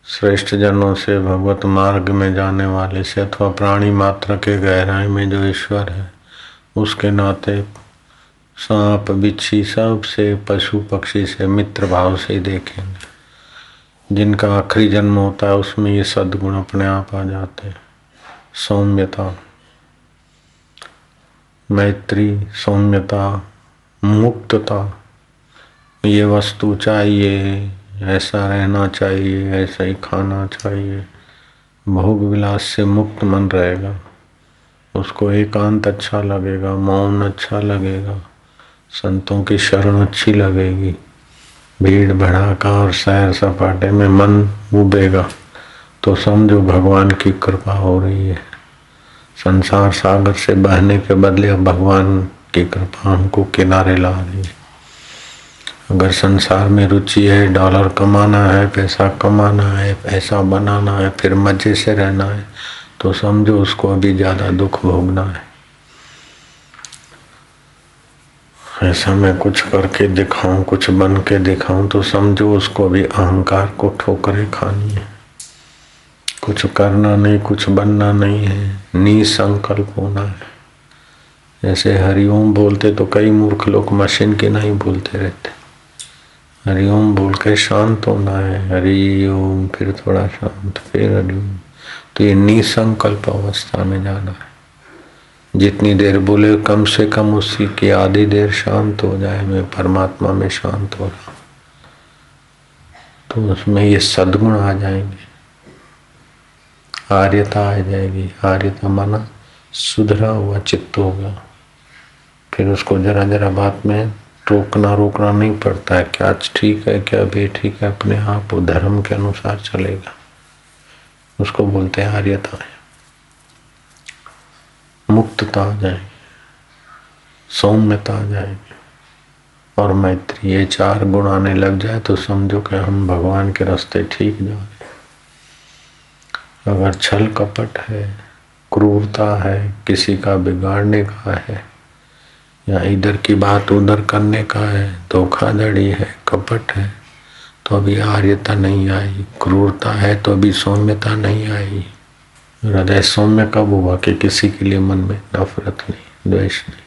Speaker 1: श्रेष्ठ जनों से भगवत मार्ग में जाने वाले से अथवा प्राणी मात्र के गहराई में जो ईश्वर है, उसके नाते सांप, बिच्छी सबसे पशु पक्षी से मित्र भाव से देखेंगे। जिनका आखिरी जन्म होता है, उसमें ये सद्गुण अपने आप आ जाते हैं। सौम्यता। मैत्री, सौम्यता, मुक्तता, ये वस्तु चाहिए, ऐसा रहना चाहिए, ऐसा ही खाना चाहिए। भोग विलास से मुक्त मन रहेगा। उसको एकांत अच्छा लगेगा, मौन अच्छा लगेगा। संतों की शरण अच्छी लगेगी। भीड़, भड़ाका और सैर सपाटे में मन उबेगा तो समझो भगवान की कृपा हो रही है। संसार सागर से बहने के बदले अब भगवान की कृपा हमको किनारे ला रही है। अगर संसार में रुचि है, डॉलर कमाना है, पैसा कमाना है, पैसा बनाना है, फिर मज़े से रहना है तो समझो उसको अभी ज़्यादा दुख भोगना है। ऐसा मैं कुछ करके दिखाऊँ, कुछ बन के दिखाऊँ तो समझो उसको भी अहंकार को ठोकरें खानी है। कुछ करना नहीं, कुछ बनना नहीं है। निसंकल्प होना है। जैसे हरिओम बोलते तो कई मूर्ख लोग मशीन के नहीं बोलते रहते। हरिओम बोल के शांत होना है। हरिओम, फिर थोड़ा शांत, फिर हरिओम। तो ये निसंकल्प अवस्था में जाना है। जितनी देर बोले, कम से कम उसी की आधी देर शांत हो जाए, मैं परमात्मा में शांत हो रहा तो उसमें ये सदगुण आ जाएँगे। आर्यता आ जाएगी। आर्यता माना सुधरा हुआ चित्त होगा फिर उसको जरा जरा बात में रोकना रोकना नहीं पड़ता है। क्या ठीक है, क्या बेठीक है? अपने आप वो धर्म के अनुसार चलेगा। उसको बोलते हैं आर्यता। है मुक्तता आ जाएगी, सौम्यता आ जाएगी। और मैत्री, ये चार गुण आने लग जाए तो समझो कि हम भगवान के रास्ते ठीक जा रहे अगर छल कपट है, क्रूरता है, किसी का बिगाड़ने का है, या इधर की बात उधर करने का है, धोखाधड़ी है, कपट है तो अभी आर्यता नहीं आई। क्रूरता है तो अभी सौम्यता नहीं आई। हृदय सौम्य कब हुआ कि किसी के लिए मन में नफरत नहीं, द्वेष नहीं?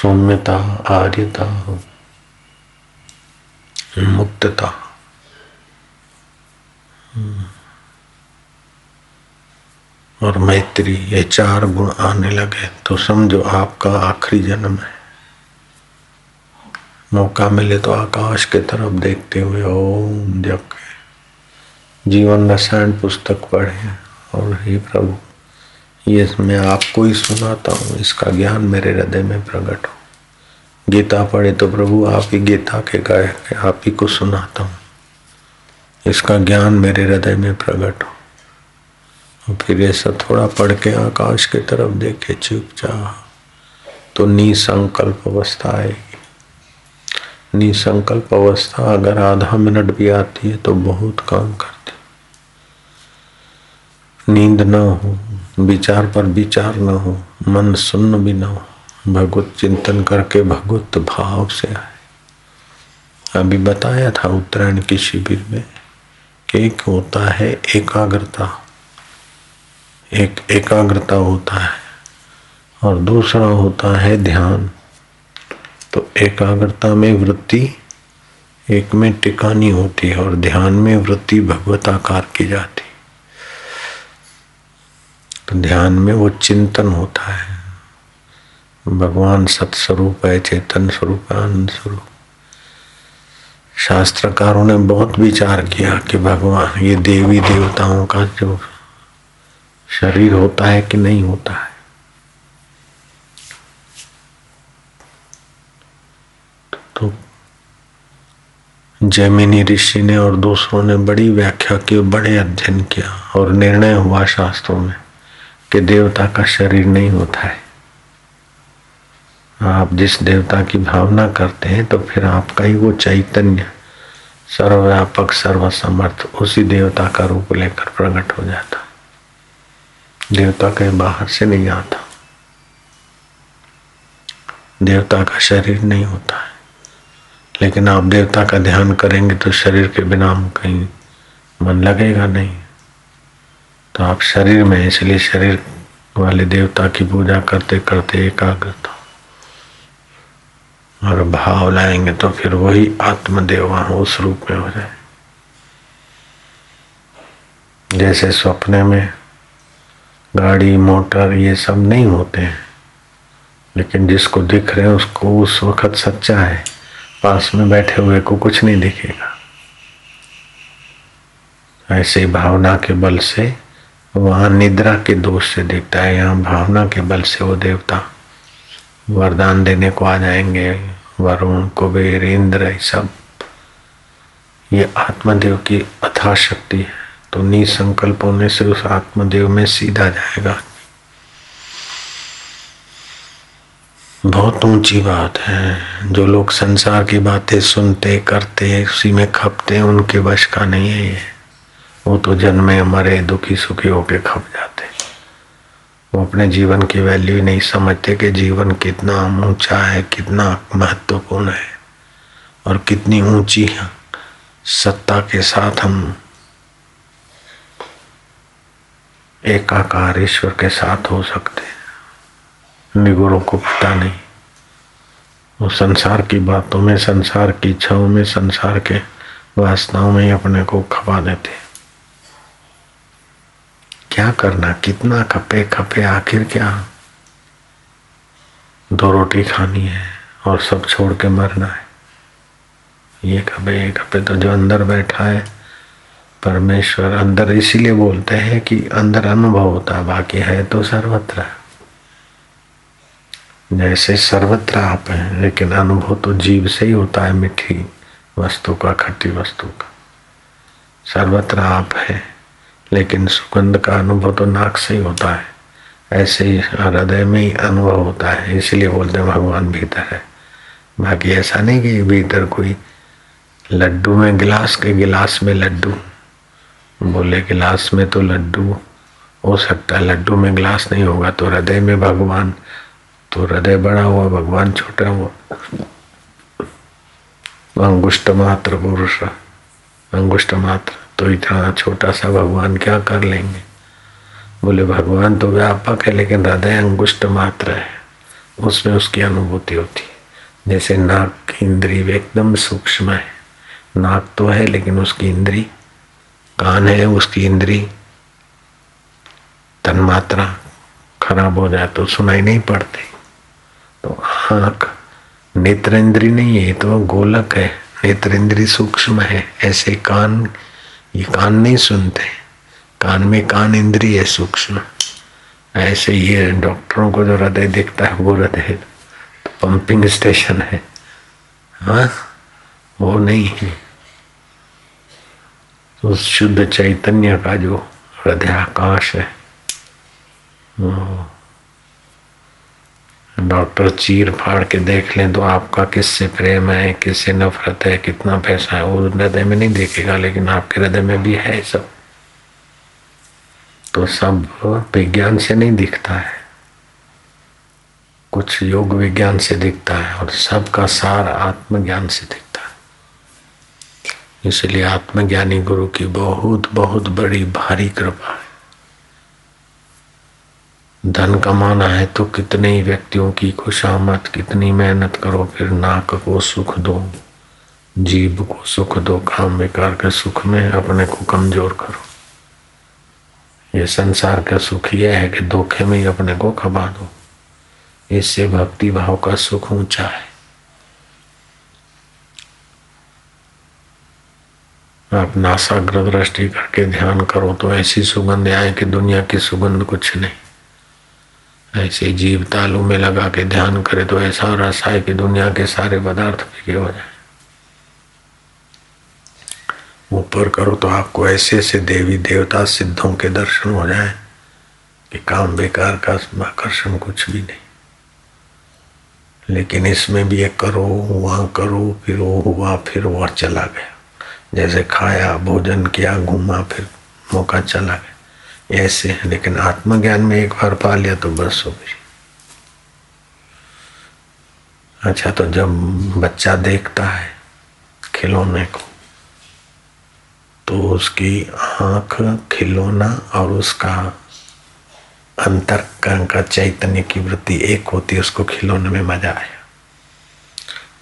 Speaker 1: सौम्यता, आर्यता, मुक्तता। और मैत्री, ये चार गुण आने लगे तो समझो आपका आखिरी जन्म है। मौका मिले तो आकाश के तरफ़ देखते हुए, ओम जप जीवन रसायन पुस्तक पढ़े और हे प्रभु, ये मैं आपको ही सुनाता हूँ, इसका ज्ञान मेरे हृदय में प्रकट हो। गीता पढ़े तो प्रभु, आप ही गीता के गाय आप ही को सुनाता हूँ। इसका ज्ञान मेरे हृदय में प्रकट हो। फिर ऐसा थोड़ा पढ़ के आकाश की तरफ़ देखे, चुपचाप तो निसंकल्प अवस्था आएगी। निसंकल्प अवस्था, अगर आधा मिनट भी आती है तो बहुत काम करती। नींद ना हो, विचार पर विचार न हो, मन सुन्न भी न हो, भगवत चिंतन करके भगवत भाव से आए। अभी बताया था उत्तरायण के शिविर में कि एक होता है एकाग्रता। एक एकाग्रता होता है और दूसरा होता है ध्यान। तो एकाग्रता में वृत्ति एक में टिकानी होती है और ध्यान में वृत्ति भगवत आकार की जाती तो ध्यान में वो चिंतन होता है। भगवान सत्स्वरूप है, चेतन स्वरूप, आनंद स्वरूप। शास्त्रकारों ने बहुत विचार किया कि भगवान, ये देवी देवताओं का जो शरीर होता है कि नहीं होता है तो जैमिनी ऋषि ने और दूसरों ने बड़ी व्याख्या की, बड़े अध्ययन किया और निर्णय हुआ शास्त्रों में कि देवता का शरीर नहीं होता है। आप जिस देवता की भावना करते हैं तो फिर आपका ही वो चैतन्य सर्वव्यापक, सर्वसमर्थ, उसी देवता का रूप लेकर प्रकट हो जाता। देवता कहीं बाहर से नहीं आता। देवता का शरीर नहीं होता है। लेकिन आप देवता का ध्यान करेंगे तो शरीर के बिना कहीं मन लगेगा नहीं। तो आप शरीर में इसलिए शरीर वाले देवता की पूजा करते करते एकाग्रता। और भाव लाएँगे तो फिर वही आत्मदेव उस रूप में हो जाए। जैसे सपने में गाड़ी, मोटर ये सब नहीं होते हैं, लेकिन जिसको दिख रहे हैं उसको उस वक्त सच्चा है। पास में बैठे हुए को कुछ नहीं दिखेगा। ऐसे भावना के बल से वहाँ निद्रा के दोष से दिखता है, यहाँ भावना के बल से वो देवता वरदान देने को आ जाएँगे, वरुण, कुबेर, इंद्र सब। ये आत्मदेव की अथा शक्ति है तो निसंकल्प होने से उस आत्मदेव में सीधा जाएगा। बहुत ऊँची बात है। जो लोग संसार की बातें सुनते, करते, उसी में खपते, उनके वश का नहीं है ये। वो तो जन्मे मरे, दुखी, सुखी होके खप जाते। वो अपने जीवन की वैल्यू नहीं समझते कि जीवन कितना ऊँचा है, कितना महत्वपूर्ण है। और कितनी ऊँची सत्ता के साथ हम एकाकार ईश्वर के साथ हो सकते हैं। निगुणों को पता नहीं। वो संसार की बातों में, संसार की इच्छाओं में, संसार के वासनाओं में ही अपने को खपा देते क्या करना, कितना खपे खपे, आखिर क्या? दो रोटी खानी है और सब छोड़ के मरना है। ये खपे ये खपे तो जो अंदर बैठा है, परमेश्वर अंदर, इसीलिए बोलते हैं कि अंदर अनुभव होता है, बाकी है तो सर्वत्र। जैसे सर्वत्र आप हैं, लेकिन अनुभव तो जीव से ही होता है मीठी वस्तु का, खट्टी वस्तु का। सर्वत्र आप है, लेकिन सुगंध का अनुभव तो नाक से ही होता है। ऐसे ही हृदय में ही अनुभव होता है, इसलिए बोलते हैं भगवान भीतर है। बाकी ऐसा नहीं कि भीतर कोई लड्डू में, गिलास के गिलास में लड्डू। बोले गिलास में तो लड्डू हो सकता है, लड्डू में गिलास नहीं होगा तो हृदय में भगवान तो हृदय बड़ा हुआ, भगवान छोटा हुआ अंगुष्ट मात्र पुरुष, अंगुष्ट मात्र। तो इतना छोटा सा भगवान क्या कर लेंगे? बोले, भगवान तो व्यापक है, लेकिन हृदय अंगुष्ट मात्र है। उसमें उसकी अनुभूति होती है। जैसे नाक की इंद्री एकदम सूक्ष्म है। नाक तो है, लेकिन उसकी इंद्री, कान है, उसकी इंद्री तन्मात्रा खराब हो जाए तो सुनाई नहीं पड़ती। तो आँख नेत्र नहीं है ये तो गोलक है। नेत्र इंद्री सूक्ष्म है, ऐसे कान, ये कान नहीं सुनते। कान में कान इंद्री है सूक्ष्म। ऐसे ये डॉक्टरों को जो हृदय दिखता है, वो हृदय तो पंपिंग स्टेशन है। हाँ वो नहीं है। तो शुद्ध चैतन्य का जो हृदय आकाश है डॉक्टर चीर फाड़ के देख लें तो आपका किससे प्रेम है, किससे नफरत है, कितना पैसा है, वो हृदय में नहीं देखेगा, लेकिन आपके हृदय में भी है सब। तो सब विज्ञान से नहीं दिखता है। कुछ योग विज्ञान से दिखता है और सबका सार आत्मज्ञान से दिखता है। इसलिए आत्मज्ञानी गुरु की बहुत बहुत बड़ी भारी कृपा है। धन कमाना है तो कितने ही व्यक्तियों की खुशामद, कितनी मेहनत करो, फिर नाक को सुख दो जीव को सुख दो, काम बेकार के सुख में अपने को कमज़ोर करो। ये संसार का सुख यह है कि धोखे में ही अपने को खबा दो। इससे भक्ति भाव का सुख ऊँचा है। आप नासाग्र दृष्टि करके ध्यान करो तो ऐसी सुगंध आए कि दुनिया की सुगंध कुछ नहीं। ऐसे जीव तालू में लगा के ध्यान करे तो ऐसा रस आए कि दुनिया के सारे पदार्थ फीके हो जाए। ऊपर करो तो आपको ऐसे ऐसे देवी देवता सिद्धों के दर्शन हो जाए कि काम बेकार का आकर्षण कुछ भी नहीं। लेकिन इसमें भी ये करो, वहाँ करो, फिर वो हुआ, फिर वह चला गया। जैसे खाया, भोजन किया, घूमा, फिर मौका चला गया। ऐसे है, लेकिन आत्मज्ञान में एक बार पा लिया तो बस हो गई। अच्छा तो जब बच्चा देखता है खिलौने को तो उसकी आँख खिलौना और उसका अंतर का चैतन्य की वृत्ति एक होती है, उसको खिलौने में मज़ा आया।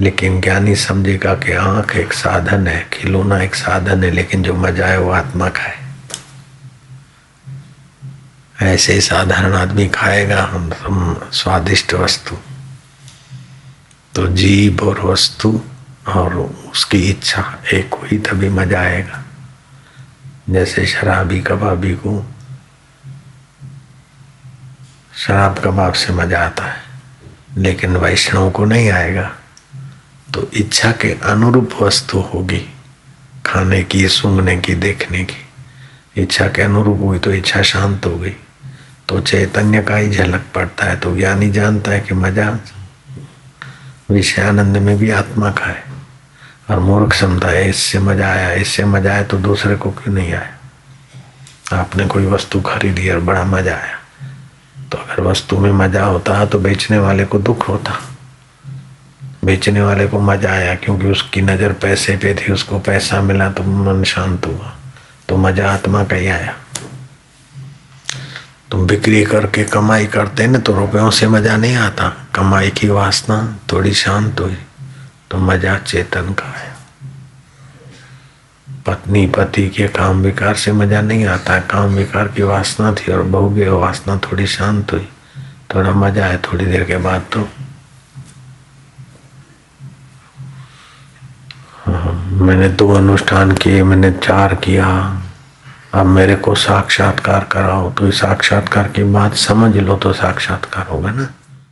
Speaker 1: लेकिन ज्ञानी समझेगा कि आँख एक साधन है, खिलौना एक साधन है, लेकिन जो मज़ा है वो आत्मा का है। ऐसे साधारण आदमी खाएगा हम स्वादिष्ट वस्तु। तो जीव और वस्तु और उसकी इच्छा एक हुई तभी मज़ा आएगा। जैसे शराबी कबाबी को शराब कबाब से मज़ा आता है, लेकिन वैष्णव को नहीं आएगा। तो इच्छा के अनुरूप वस्तु होगी, खाने की, सूंघने की, देखने की। इच्छा के अनुरूप हुई तो इच्छा शांत हो गई। तो चैतन्य का ही झलक पड़ता है तो ज्ञानी जानता है कि मज़ा विषयानंद में भी आत्मा का है। और मूर्ख समझता है, इससे मज़ा आया, इससे मज़ा आया तो दूसरे को क्यों नहीं आया? आपने कोई वस्तु खरीदी और बड़ा मज़ा आया तो अगर वस्तु में मज़ा होता तो बेचने वाले को दुख होता। बेचने वाले को मज़ा आया क्योंकि उसकी नज़र पैसे पे थी, उसको पैसा मिला तो मन शांत हुआ तो मज़ा आत्मा का ही आया। तुम बिक्री करके कमाई करते ना तो रुपयों से मज़ा नहीं आता। कमाई की वासना थोड़ी शांत हुई तो मज़ा चेतन का है पत्नी पति के काम विकार से मज़ा नहीं आता। काम विकार की वासना थी और बहुगे वासना थोड़ी शांत हुई। थोड़ा मज़ा आया थोड़ी देर के बाद तो। हाँ, मैंने दो अनुष्ठान किए मैंने चार किया। अब मेरे को साक्षात्कार कराओ तो साक्षात्कार की बात समझ लो तो साक्षात्कार होगा ना।